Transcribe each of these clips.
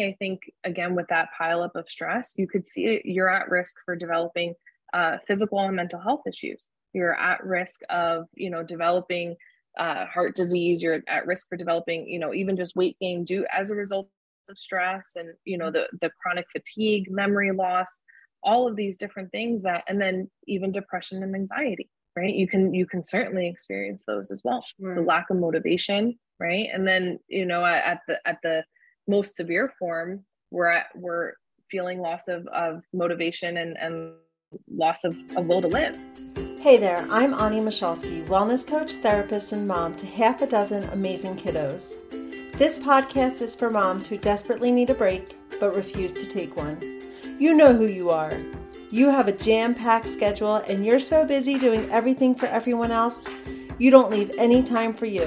I think again with that pileup of stress, you could see it, you're at risk for developing uh, physical and mental health issues. You're at risk of you know developing uh, heart disease. You're at risk for developing you know even just weight gain due as a result of stress and you know the the chronic fatigue, memory loss, all of these different things that, and then even depression and anxiety. Right, you can you can certainly experience those as well. Sure. The lack of motivation, right, and then you know at the at the most severe form, we're at we're feeling loss of, of motivation and, and loss of, of will to live. Hey there, I'm Ani Michalski, wellness coach, therapist, and mom to half a dozen amazing kiddos. This podcast is for moms who desperately need a break but refuse to take one. You know who you are. You have a jam packed schedule and you're so busy doing everything for everyone else, you don't leave any time for you.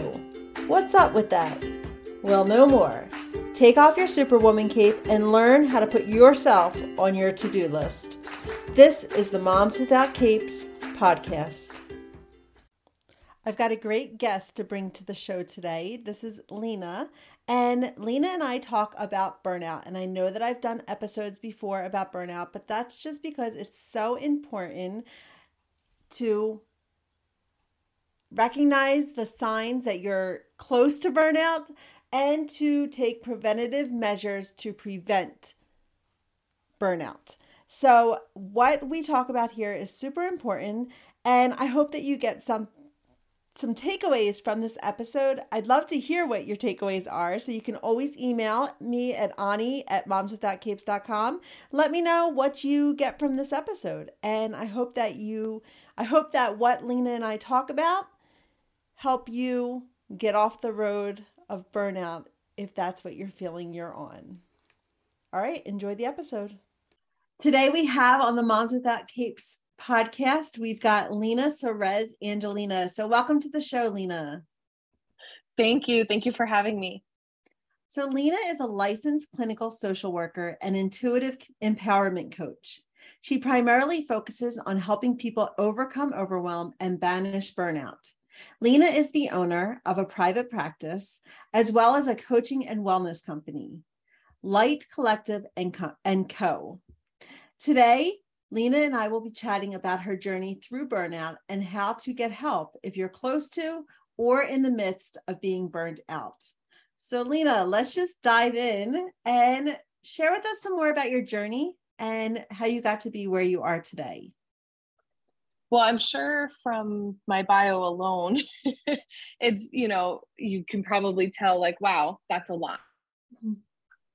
What's up with that? Well, no more. Take off your Superwoman cape and learn how to put yourself on your to do list. This is the Moms Without Capes podcast. I've got a great guest to bring to the show today. This is Lena. And Lena and I talk about burnout. And I know that I've done episodes before about burnout, but that's just because it's so important to recognize the signs that you're close to burnout and to take preventative measures to prevent burnout. So, what we talk about here is super important, and I hope that you get some some takeaways from this episode. I'd love to hear what your takeaways are. So you can always email me at Ani at momswithoutcapes.com. Let me know what you get from this episode. And I hope that you I hope that what Lena and I talk about help you get off the road of burnout if that's what you're feeling you're on. All right, enjoy the episode. Today we have on the Moms Without Capes podcast, we've got Lena Suarez Angelino. So welcome to the show, Lena. Thank you. Thank you for having me. So, Lena is a licensed clinical social worker and intuitive empowerment coach. She primarily focuses on helping people overcome overwhelm and banish burnout. Lena is the owner of a private practice as well as a coaching and wellness company, Light Collective and Co. Today, Lena and I will be chatting about her journey through burnout and how to get help if you're close to or in the midst of being burned out. So, Lena, let's just dive in and share with us some more about your journey and how you got to be where you are today. Well, I'm sure from my bio alone, it's, you know, you can probably tell, like, wow, that's a lot. Mm-hmm.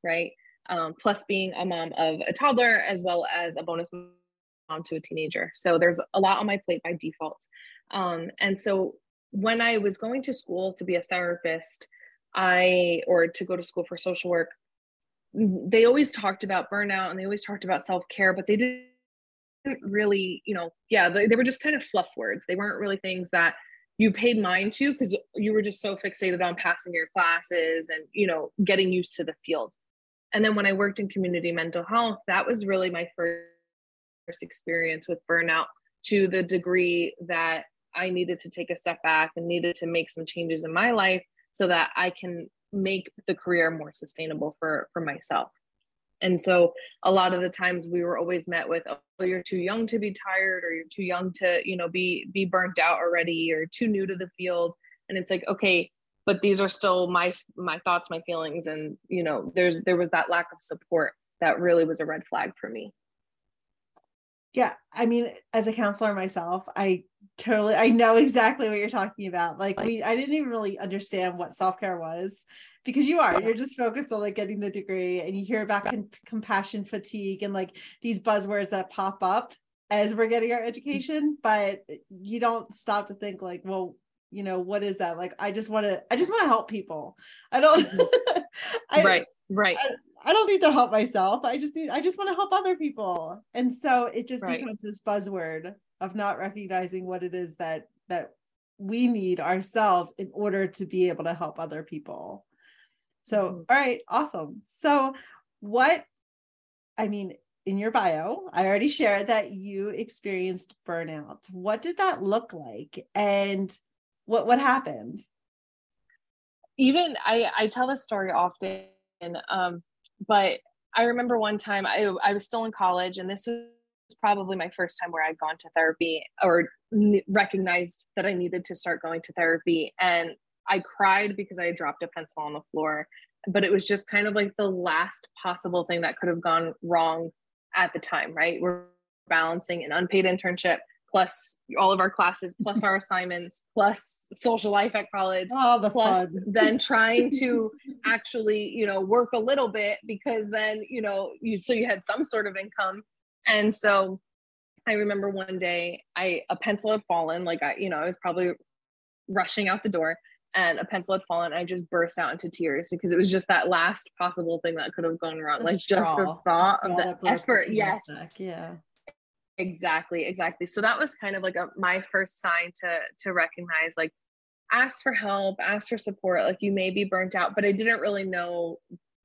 Right. Um, plus being a mom of a toddler as well as a bonus mom to a teenager. So there's a lot on my plate by default. Um, and so when I was going to school to be a therapist, I, or to go to school for social work, they always talked about burnout and they always talked about self care, but they didn't really, you know, yeah, they, they were just kind of fluff words. They weren't really things that you paid mind to because you were just so fixated on passing your classes and, you know, getting used to the field. And then when I worked in community mental health, that was really my first experience with burnout to the degree that I needed to take a step back and needed to make some changes in my life so that I can make the career more sustainable for for myself and so a lot of the times we were always met with oh you're too young to be tired or you're too young to you know be be burnt out already or too new to the field. And it's like okay but these are still my my thoughts my feelings and you know there's there was that lack of support that really was a red flag for me yeah i mean as a counselor myself i totally i know exactly what you're talking about. Like we i didn't even really understand what self-care was because you are you're just focused on like getting the degree and you hear about con- compassion fatigue and like these buzzwords that pop up as we're getting our mm-hmm. education but you don't stop to think like well you know what is that like i just want to i just want to help people i don't mm-hmm. I, right right I, I, don't need to help myself i just need i just want to help other people and so it just right. becomes this buzzword of not recognizing what it is that that we need ourselves in order to be able to help other people so, mm-hmm. all right, awesome. So, what I mean, in your bio, I already shared that you experienced burnout. What did that look like, and what what happened? Even I I tell this story often. Um, but I remember one time I, I was still in college and this was probably my first time where I'd gone to therapy or recognized that I needed to start going to therapy. And I cried because I dropped a pencil on the floor. But it was just kind of like the last possible thing that could have gone wrong at the time, right? We're balancing an unpaid internship plus all of our classes, plus our assignments, plus social life at college, all the plus fun. then trying to actually, you know, work a little bit because then, you know, you so you had some sort of income. And so I remember one day I a pencil had fallen, like I, you know, I was probably rushing out the door and a pencil had fallen. I just burst out into tears because it was just that last possible thing that could have gone wrong. like just the thought of the effort. Yes. Yeah exactly exactly. So that was kind of like a, my first sign to to recognize like ask for help ask for support like you may be burnt out but i didn't really know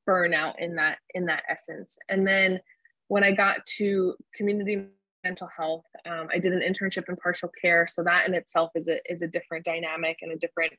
burnout in that in that essence. And then when i got to community mental health um, i did an internship in partial care so that in itself is a is a different dynamic and a different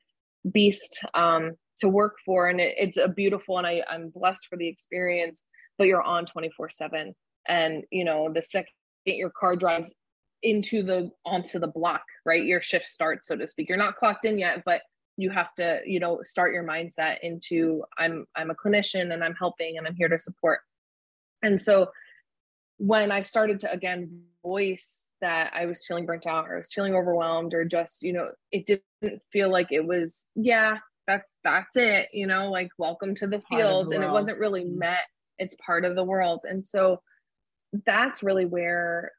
beast um, to work for and it, it's a beautiful and I, i'm blessed for the experience but you're on 24 7 and you know the get your car drives into the onto the block right? Your shift starts so to speak. You're not clocked in yet but you have to you know start your mindset into i'm i'm a clinician and i'm helping and i'm here to support. And so when i started to again voice that i was feeling burnt out or i was feeling overwhelmed or just you know it didn't feel like it was yeah that's that's it you know like welcome to the field the and it wasn't really mm-hmm. met. It's part of the world. And so that's really where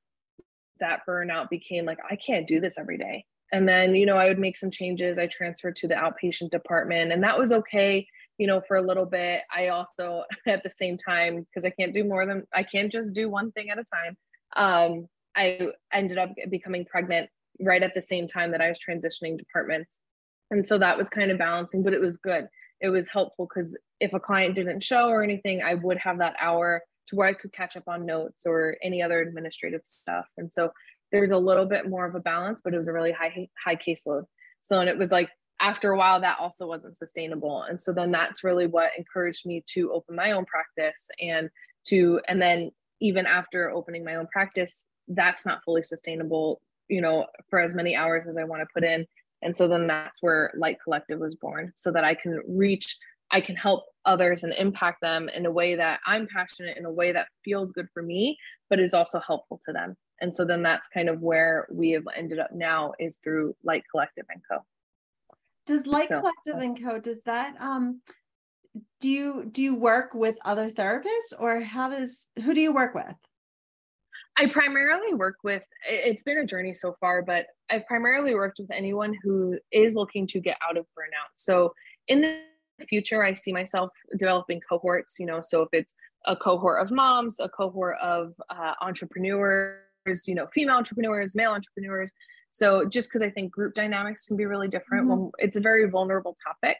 that burnout became like i can't do this every day. And then you know i would make some changes. I transferred to the outpatient department and that was okay you know for a little bit. I also at the same time because i can't do more than i can't just do one thing at a time um i ended up becoming pregnant right at the same time that i was transitioning departments. And so that was kind of balancing but it was good. It was helpful because if a client didn't show or anything i would have that hour to where I could catch up on notes or any other administrative stuff. And so there's a little bit more of a balance, but it was a really high high caseload. So and it was like after a while that also wasn't sustainable. And so then that's really what encouraged me to open my own practice and to and then even after opening my own practice, that's not fully sustainable, you know, for as many hours as I want to put in. And so then that's where Light Collective was born so that I can reach I can help others and impact them in a way that I'm passionate in a way that feels good for me, but is also helpful to them. And so then that's kind of where we have ended up now is through Light Collective and Co. Does Light so, Collective and Co. Does that um do you do you work with other therapists or how does who do you work with? I primarily work with it's been a journey so far, but I've primarily worked with anyone who is looking to get out of burnout. So in the future, I see myself developing cohorts, you know, so if it's a cohort of moms, a cohort of uh, entrepreneurs, you know, female entrepreneurs, male entrepreneurs. So just because I think group dynamics can be really different mm-hmm. when it's a very vulnerable topic.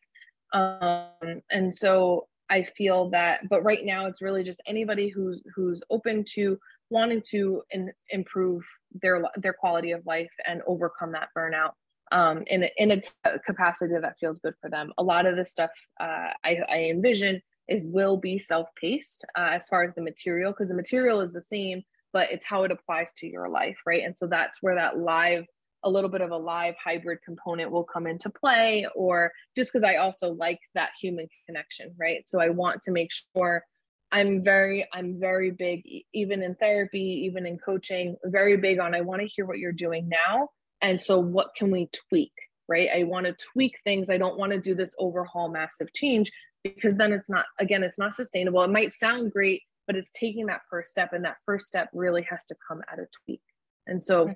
Um, and so I feel that, but right now it's really just anybody who's who's open to wanting to in, improve their their quality of life and overcome that burnout um, in, a, in a capacity that feels good for them. A lot of the stuff uh, I, I, envision is will be self-paced uh, as far as the material, because the material is the same, but it's how it applies to your life, right? And so that's where that live, a little bit of a live hybrid component will come into play, or just because I also like that human connection, right? So I want to make sure I'm very, I'm very big, even in therapy, even in coaching, very big on I want to hear what you're doing now and so, what can we tweak? Right. I want to tweak things. I don't want to do this overhaul massive change because then it's not, again, it's not sustainable. It might sound great, but it's taking that first step. And that first step really has to come at a tweak. And so,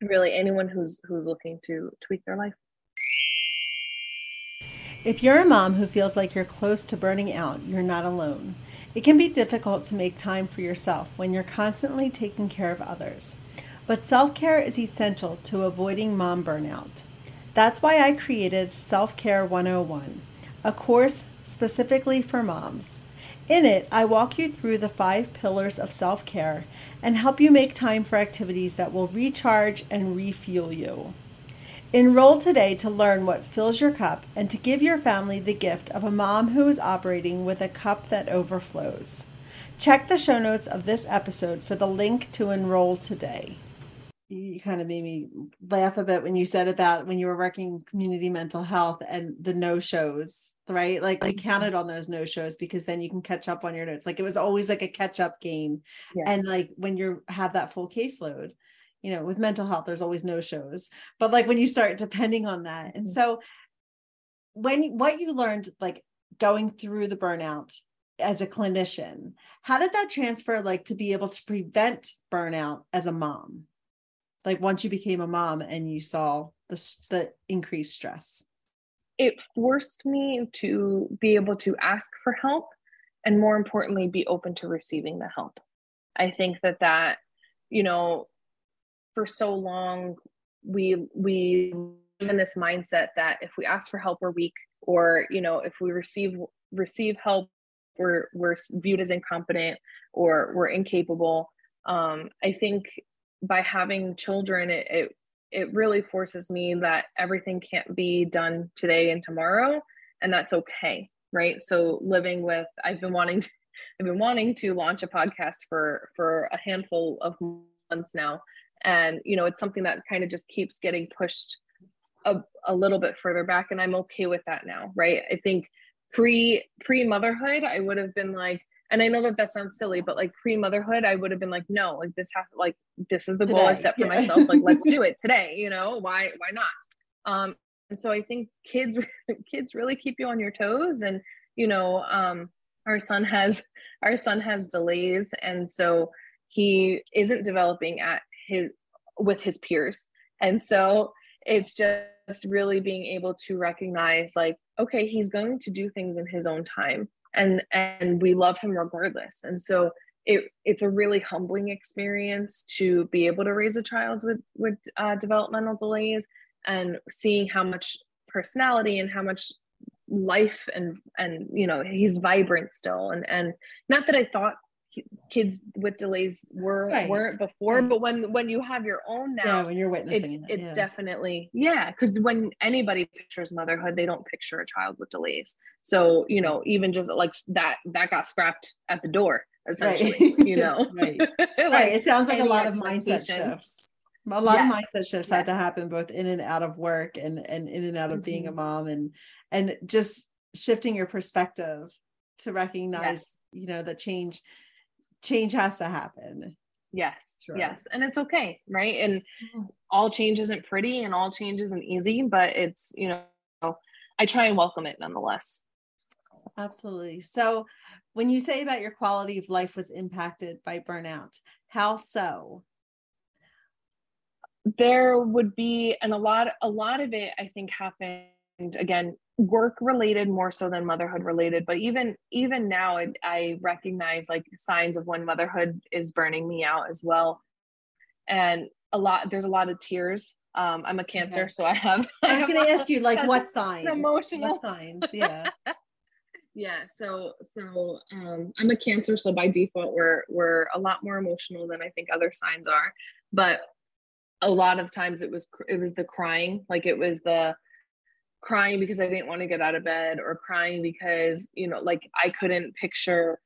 really, anyone who's who's looking to tweak their life. If you're a mom who feels like you're close to burning out, you're not alone. It can be difficult to make time for yourself when you're constantly taking care of others. But self care is essential to avoiding mom burnout. That's why I created Self Care 101, a course specifically for moms. In it, I walk you through the five pillars of self care and help you make time for activities that will recharge and refuel you. Enroll today to learn what fills your cup and to give your family the gift of a mom who is operating with a cup that overflows. Check the show notes of this episode for the link to enroll today. You kind of made me laugh a bit when you said about when you were working community mental health and the no shows, right? Like we counted on those no shows because then you can catch up on your notes. Like it was always like a catch up game. Yes. And like when you have that full caseload, you know with mental health there's always no shows but like when you start depending on that and mm-hmm. so when what you learned like going through the burnout as a clinician how did that transfer like to be able to prevent burnout as a mom like once you became a mom and you saw the, the increased stress? It forced me to be able to ask for help and more importantly be open to receiving the help. I think that that you know for so long we we live in this mindset that if we ask for help we're weak or you know if we receive receive help we're we're viewed as incompetent or we're incapable. Um, i think by having children it, it it really forces me that everything can't be done today and tomorrow and that's okay right? So living with i've been wanting to i've been wanting to launch a podcast for for a handful of months now. And you know it's something that kind of just keeps getting pushed a, a little bit further back and i'm okay with that now right? I think pre pre motherhood i would have been like and i know that that sounds silly but like pre motherhood i would have been like no like this has like this is the goal i set for yeah. myself. Like let's do it today you know? Why why not? Um and so i think kids kids really keep you on your toes and you know um our son has our son has delays. And so he isn't developing at his with his peers. And so it's just really being able to recognize like okay he's going to do things in his own time and and we love him regardless. And so it it's a really humbling experience to be able to raise a child with with uh, developmental delays and seeing how much personality and how much life and and you know he's vibrant still. And and not that i thought kids with delays were right. weren't before but when when you have your own now yeah, when you're witnessing it's, it, it's yeah. definitely yeah because when anybody pictures motherhood they don't picture a child with delays so you know even just like that that got scrapped at the door essentially right. you know right. like, right it sounds like a lot of mindset shifts a lot yes. of mindset shifts yes. had to happen both in and out of work and and in and out of mm-hmm. being a mm-hmm. mom and and just shifting your perspective to recognize yes. you know the change change has to happen. Yes. Sure. Yes. And it's okay. Right. And mm-hmm. all change isn't pretty and all change isn't easy, but it's, you know, I try and welcome it nonetheless. Absolutely. So when you say about your quality of life was impacted by burnout, how so? There would be, and a lot, a lot of it I think happened again work related more so than motherhood related but even even now I, I, recognize like signs of when motherhood is burning me out as well. And a lot there's a lot of tears. Um i'm a cancer okay. so i have i was going to ask you like what signs? Emotional what signs? Yeah. Yeah so so um i'm a cancer so by default we're we're a lot more emotional than i think other signs are. But a lot of times it was it was the crying like it was the crying because I didn't want to get out of bed or crying because, you know, like I couldn't picture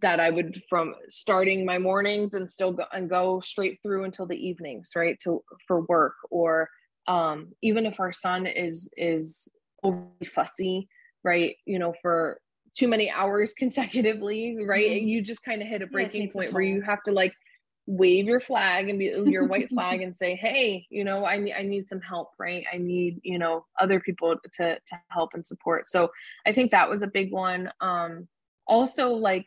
that I would from starting my mornings and still go and go straight through until the evenings, right? To for work or um even if our son is is overly fussy, right? You know, for too many hours consecutively, right? Mm-hmm. You just kind of hit a breaking yeah, point where you have to like wave your flag and be your white flag and say hey you know i need i need some help right? I need you know other people to to help and support. So i think that was a big one. Um also like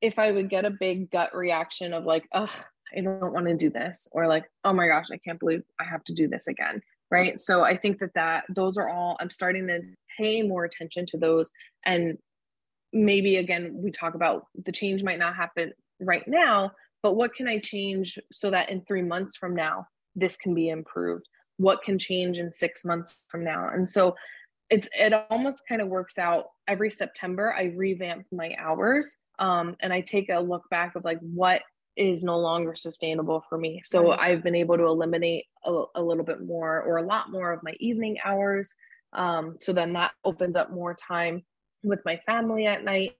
if i would get a big gut reaction of like oh i don't want to do this or like oh my gosh i can't believe i have to do this again right? So i think that that those are all i'm starting to pay more attention to those. And maybe again we talk about the change might not happen right now but what can I change so that in three months from now, this can be improved? What can change in six months from now? And so it's it almost kind of works out every September. I revamp my hours um, and I take a look back of like what is no longer sustainable for me. So. I've been able to eliminate a, a, little bit more or a lot more of my evening hours. Um, so then that opens up more time with my family at night.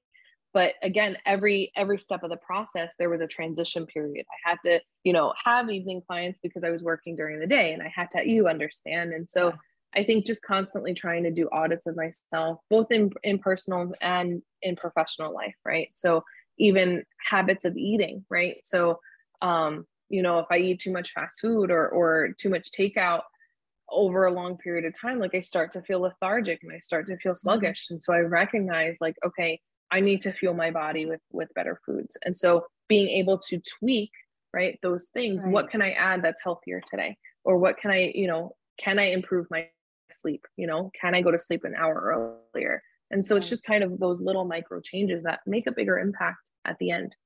But again, every every step of the process, there was a transition period. I had to, you know, have evening clients because I was working during the day, and I had to you understand. And so I think just constantly trying to do audits of myself, both in in personal and in professional life, right? So even habits of eating, right? So, um, you know, if I eat too much fast food or or too much takeout over a long period of time, like I start to feel lethargic and I start to feel mm-hmm. sluggish. And so I recognize like, okay, I need to fuel my body with with better foods. And so being able to tweak, right, those things, right. what can I add that's healthier today? Or what can I, you know, can I improve my sleep? You know, can I go to sleep an hour earlier? And so it's just kind of those little micro changes that make a bigger impact at the end.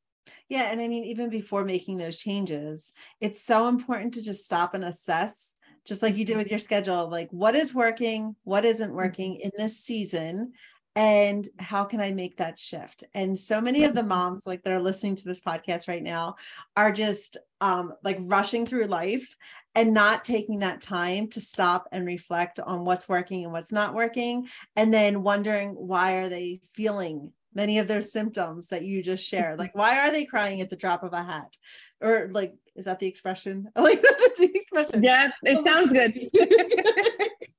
Yeah. And I mean, even before making those changes, it's so important to just stop and assess, just like you did with your schedule, like what is working, what isn't mm-hmm. working in this season, and how can I make that shift? And so many of the moms, like that are listening to this podcast right now, are just um, like rushing through life and not taking that time to stop and reflect on what's working and what's not working and then wondering why are they feeling many of those symptoms that you just shared? Like why are they crying at the drop of a hat? Or like is that the expression? Like the expression. Yeah it sounds good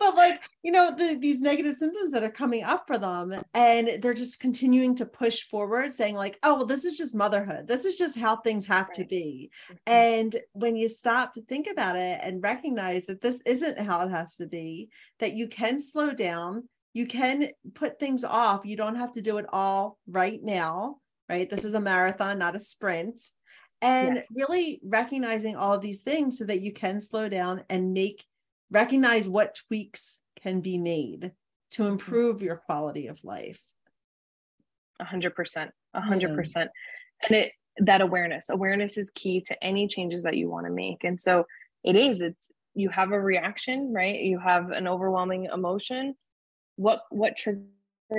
but like you know the, these negative symptoms that are coming up for them and they're just continuing to push forward saying like oh well this is just motherhood this is just how things have right. to be mm-hmm. and when you stop to think about it and recognize that this isn't how it has to be that you can slow down you can put things off you don't have to do it all right now right this is a marathon not a sprint and yes. really recognizing all of these things so that you can slow down and make recognize what tweaks can be made to mm-hmm. improve your quality of life. A hundred percent, a hundred percent. And it, that awareness, awareness is key to any changes that you want to make. And so it is, it's, you have a reaction, right? You have an overwhelming emotion. What, what triggered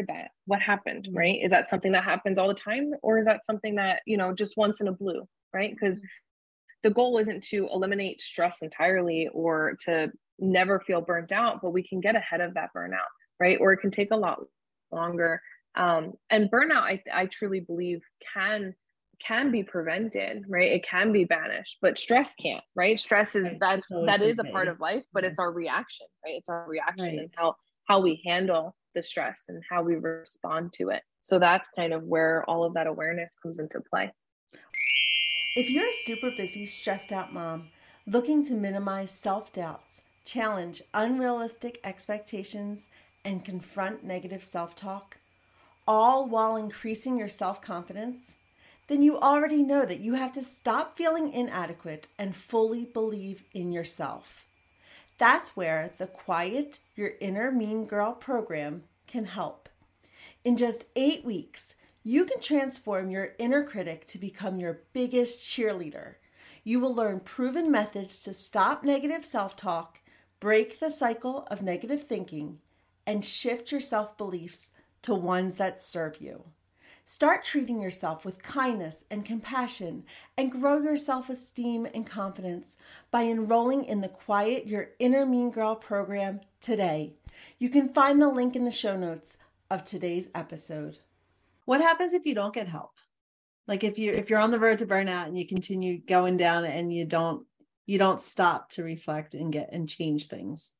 that? What happened, mm-hmm. right? Is that something that happens all the time? Or is that something that, you know, just once in a blue, right? Because mm-hmm. the goal isn't to eliminate stress entirely or to never feel burnt out, but we can get ahead of that burnout, right? Or it can take a lot longer. Um, and burnout, I, I truly believe can can be prevented, right? It can be banished, but stress can't, right? Stress is right. that's that is a part of life, but yeah. it's our reaction, right? It's our reaction right. and how how we handle the stress and how we respond to it. So that's kind of where all of that awareness comes into play. If you're a super busy, stressed out mom looking to minimize self doubts, challenge unrealistic expectations, and confront negative self talk, all while increasing your self confidence, then you already know that you have to stop feeling inadequate and fully believe in yourself. That's where the Quiet Your Inner Mean Girl program can help. In just eight weeks, you can transform your inner critic to become your biggest cheerleader. You will learn proven methods to stop negative self talk Break the cycle of negative thinking and shift your self beliefs to ones that serve you. Start treating yourself with kindness and compassion and grow your self esteem and confidence by enrolling in the Quiet Your Inner Mean Girl program today. You can find the link in the show notes of today's episode. What happens if you don't get help? Like if you if you're on the road to burnout and you continue going down and you don't you don't stop to reflect and get and change things.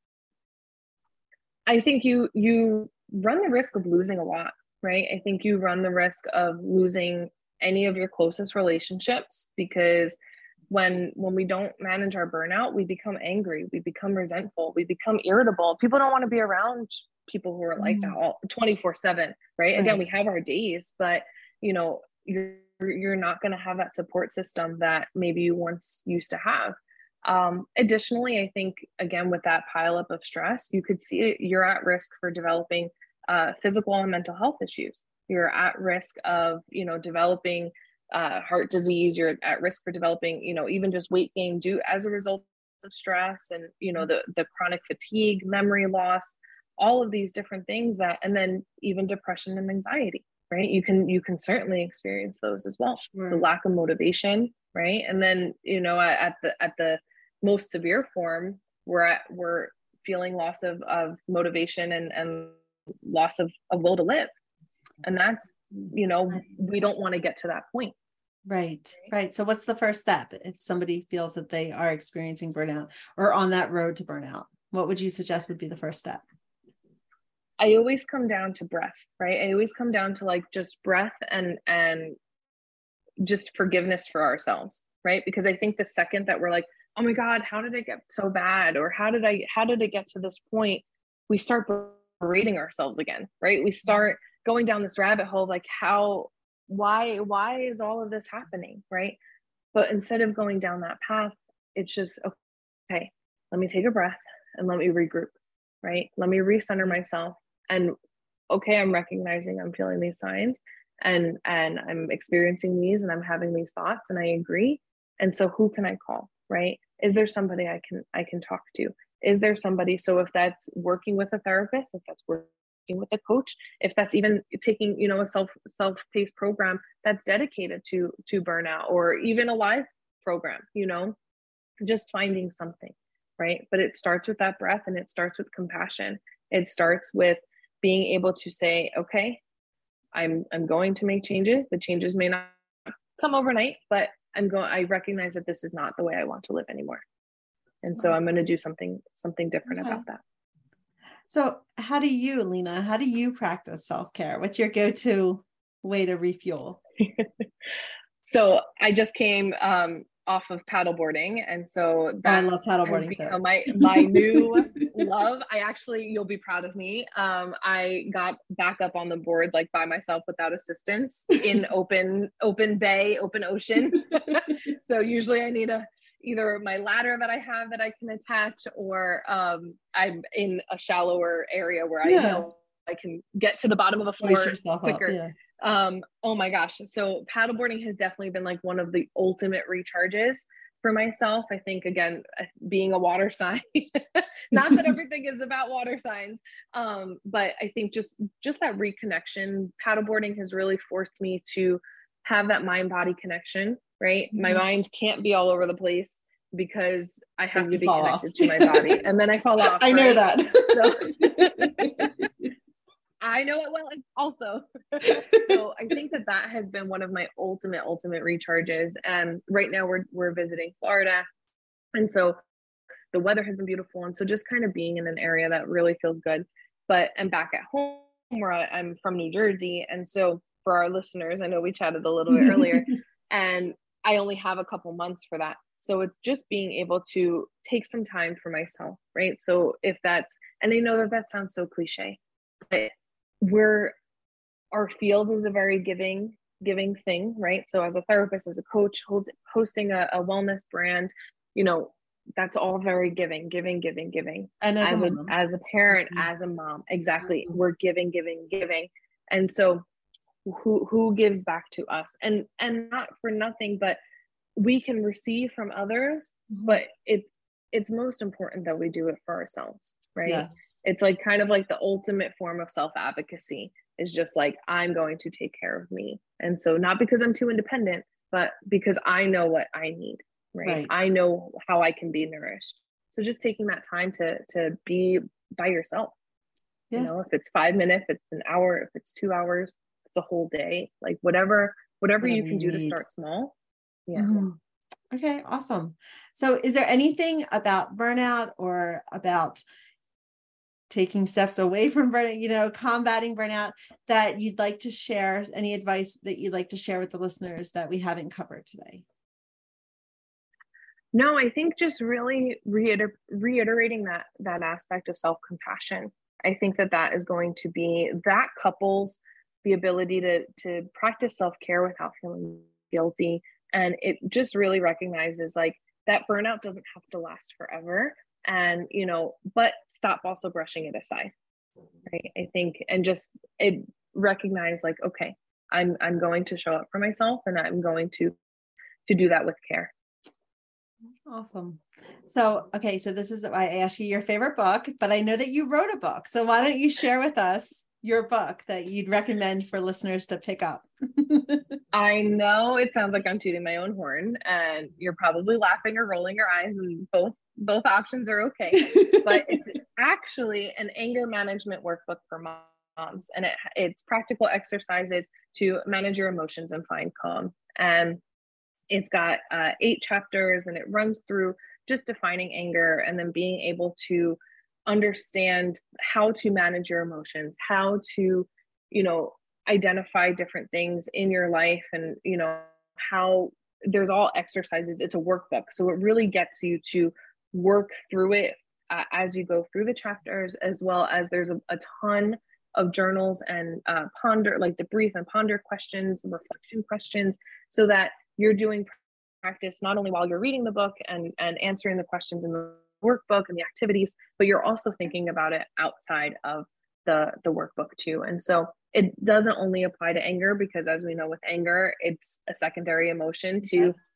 I think you you run the risk of losing a lot right? I think you run the risk of losing any of your closest relationships because when when we don't manage our burnout we become angry we become resentful we become irritable. People don't want to be around people who are like mm. that all 24 7 right? right. again we have our days but you know you're you're not going to have that support system that maybe you once used to have um, additionally, I think, again, with that pileup of stress, you could see you're at risk for developing uh, physical and mental health issues. You're at risk of, you know, developing uh, heart disease. You're at risk for developing, you know, even just weight gain due as a result of stress and, you know, the, the chronic fatigue, memory loss, all of these different things that, and then even depression and anxiety, right you can you can certainly experience those as well sure. the lack of motivation right and then you know at the at the most severe form we're at we're feeling loss of of motivation and and loss of, of will to live. And that's you know we don't want to get to that point. Right right. So what's the first step if somebody feels that they are experiencing burnout or on that road to burnout? What would you suggest would be the first step? I always come down to breath right? I always come down to like just breath and and just forgiveness for ourselves right? Because i think the second that we're like oh my god how did it get so bad? Or how did i how did it get to this point? We start berating ourselves again right? We start going down this rabbit hole like how why why is all of this happening right? But instead of going down that path it's just okay let me take a breath and let me regroup right? Let me recenter myself and okay i'm recognizing i'm feeling these signs and and i'm experiencing these and i'm having these thoughts and i agree and so who can i call right? Is there somebody i can i can talk to? Is there somebody so if that's working with a therapist if that's working with a coach if that's even taking you know a self self-paced program that's dedicated to to burnout or even a live program you know just finding something right? But it starts with that breath and it starts with compassion. It starts with being able to say okay i'm i'm going to make changes. The changes may not come overnight but i'm going i recognize that this is not the way i want to live anymore. And so i'm going to do something something different about that. So how do you lena how do you practice self-care? What's your go-to way to refuel? So i just came um, off of paddleboarding and so that oh, I love paddleboarding so. my my new love I actually you'll be proud of me um I got back up on the board like by myself without assistance in open open bay open ocean so usually I need a either my ladder that I have that I can attach or um, I'm in a shallower area where I know I can get to the bottom of a floor quicker. Yeah. Um, oh my gosh. So paddleboarding has definitely been like one of the ultimate recharges for myself. I think again, uh, being a water sign, not that everything is about water signs. Um, but I think just just that reconnection, paddleboarding has really forced me to have that mind body connection right? Mm-hmm. My mind can't be all over the place because I have to be connected off. to my body and then I fall off. I right? know that. So, I know it well also. so I think that that has been one of my ultimate, ultimate recharges. And right now we're, we're visiting Florida. And so the weather has been beautiful. And so just kind of being in an area that really feels good. But I'm back at home where I, I'm from New Jersey. And so for our listeners, I know we chatted a little bit earlier and I only have a couple months for that. So it's just being able to take some time for myself, right? So if that's, and I know that that sounds so cliche, but we're, our field is a very giving, giving thing, right? So as a therapist, as a coach, hold, hosting a, a wellness brand, you know, that's all very giving, giving, giving, giving. And as, as a, as a parent, mm-hmm. as a mom, exactly, mm-hmm. we're giving, giving, giving. And so who who gives back to us and and not for nothing but we can receive from others mm-hmm. but it it's most important that we do it for ourselves right? Yes. it's like kind of like the ultimate form of self advocacy is just like i'm going to take care of me. And so not because i'm too independent but because i know what i need right, right. i know how i can be nourished. So just taking that time to to be by yourself. Yeah. you know if it's five minutes if it's an hour if it's two hours it's a whole day like whatever whatever you can do to start small. Yeah. Mm-hmm. okay awesome. So is there anything about burnout or about taking steps away from burnout you know combating burnout that you'd like to share any advice that you'd like to share with the listeners that we haven't covered today? No i think just really reiter- reiterating that that aspect of self-compassion. I think that that is going to be that couples the ability to to practice self-care without feeling guilty. And it just really recognizes like that burnout doesn't have to last forever and you know but stop also brushing it aside right? I think and just it recognize like okay i'm i'm going to show up for myself and i'm going to to do that with care. Awesome. So okay so this is i asked you your favorite book but i know that you wrote a book. So why don't you share with us your book that you'd recommend for listeners to pick up? I know it sounds like I'm tooting my own horn, and you're probably laughing or rolling your eyes, and both both options are okay. but it's actually an anger management workbook for moms, and it, it's practical exercises to manage your emotions and find calm. And it's got uh, eight chapters, and it runs through just defining anger and then being able to understand how to manage your emotions, how to, you know, identify different things in your life and, you know, how there's all exercises. It's a workbook. So it really gets you to work through it uh, as you go through the chapters, as well as there's a, a ton of journals and uh, ponder, like debrief and ponder questions, reflection questions, so that you're doing practice not only while you're reading the book and, and answering the questions in the workbook and the activities, but you're also thinking about it outside of the the workbook too. And so it doesn't only apply to anger because as we know with anger, it's a secondary emotion to yes.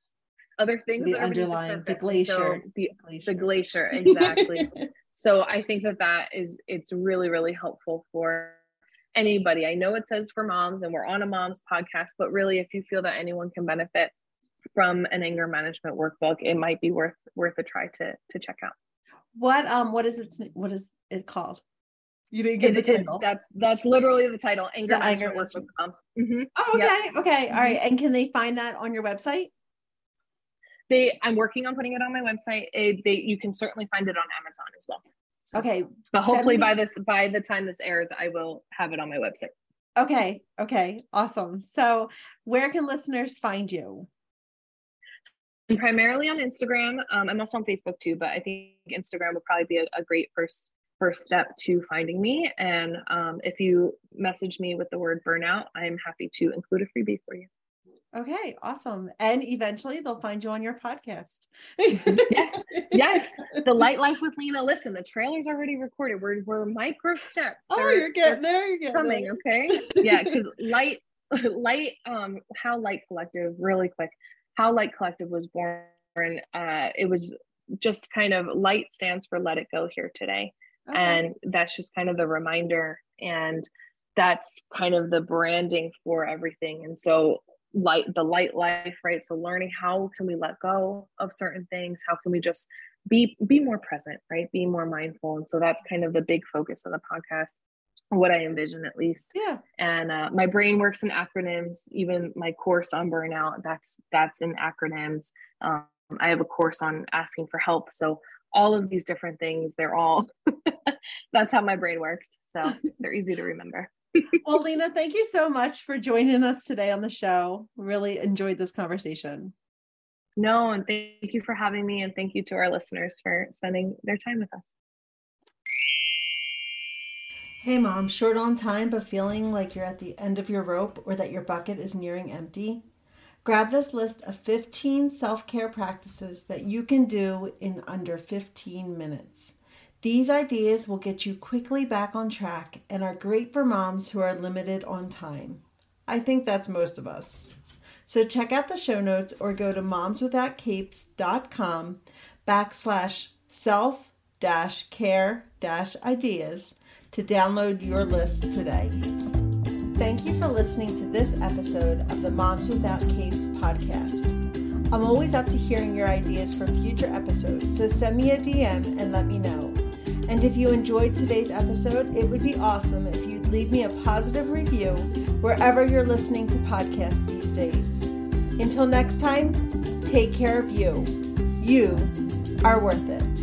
Other things the that underlying the, the glacier. So the, glacier. the glacier, exactly. so I think that that is it's really really helpful for anybody. I know it says for moms and we're on a mom's podcast, but really if you feel that anyone can benefit from an anger management workbook, it might be worth worth a try to to check out. What um what is it what is it called? You didn't get it, the title. It, that's that's literally the title. Anger the management anger workbook moms. Mm-hmm. Oh, okay, yep. okay, all right. Mm-hmm. And can they find that on your website? They, I'm working on putting it on my website. It, they, you can certainly find it on Amazon as well. So, okay, but hopefully 70- by this by the time this airs, I will have it on my website. Okay, okay, awesome. So, where can listeners find you? I'm primarily on Instagram. Um, I'm also on Facebook too, but I think Instagram would probably be a, a great first first step to finding me. And um, if you message me with the word burnout, I'm happy to include a freebie for you. Okay, awesome. And eventually they'll find you on your podcast. yes, yes. The Light Life with Lena. Listen, the trailer's already recorded. We're, we're micro steps. Oh, they're, you're getting there. You're getting coming. There. Okay. Yeah, because light, light, um, how light collective, really quick how Light Collective was born. Uh, it was just kind of light stands for let it go here today. Okay. And that's just kind of the reminder. And that's kind of the branding for everything. And so light the light life, right? So learning how can we let go of certain things? How can we just be be more present, right? Be more mindful. And so that's kind of the big focus of the podcast what I envision at least. Yeah. And uh, my brain works in acronyms. Even my course on burnout, that's that's in acronyms. Um, I have a course on asking for help. So all of these different things, they're all that's how my brain works. So they're easy to remember. Well, Lena, thank you so much for joining us today on the show. Really enjoyed this conversation. No, and thank you for having me, and thank you to our listeners for spending their time with us. Hey mom, short on time but feeling like you're at the end of your rope or that your bucket is nearing empty? Grab this list of 15 self care practices that you can do in under 15 minutes. These ideas will get you quickly back on track and are great for moms who are limited on time. I think that's most of us. So check out the show notes or go to momswithoutcapes.com backslash self dash care dash ideas to download your list today. Thank you for listening to this episode of the Moms Without Capes podcast. I'm always up to hearing your ideas for future episodes, so send me a DM and let me know. And if you enjoyed today's episode, it would be awesome if you'd leave me a positive review wherever you're listening to podcasts these days. Until next time, take care of you. You are worth it.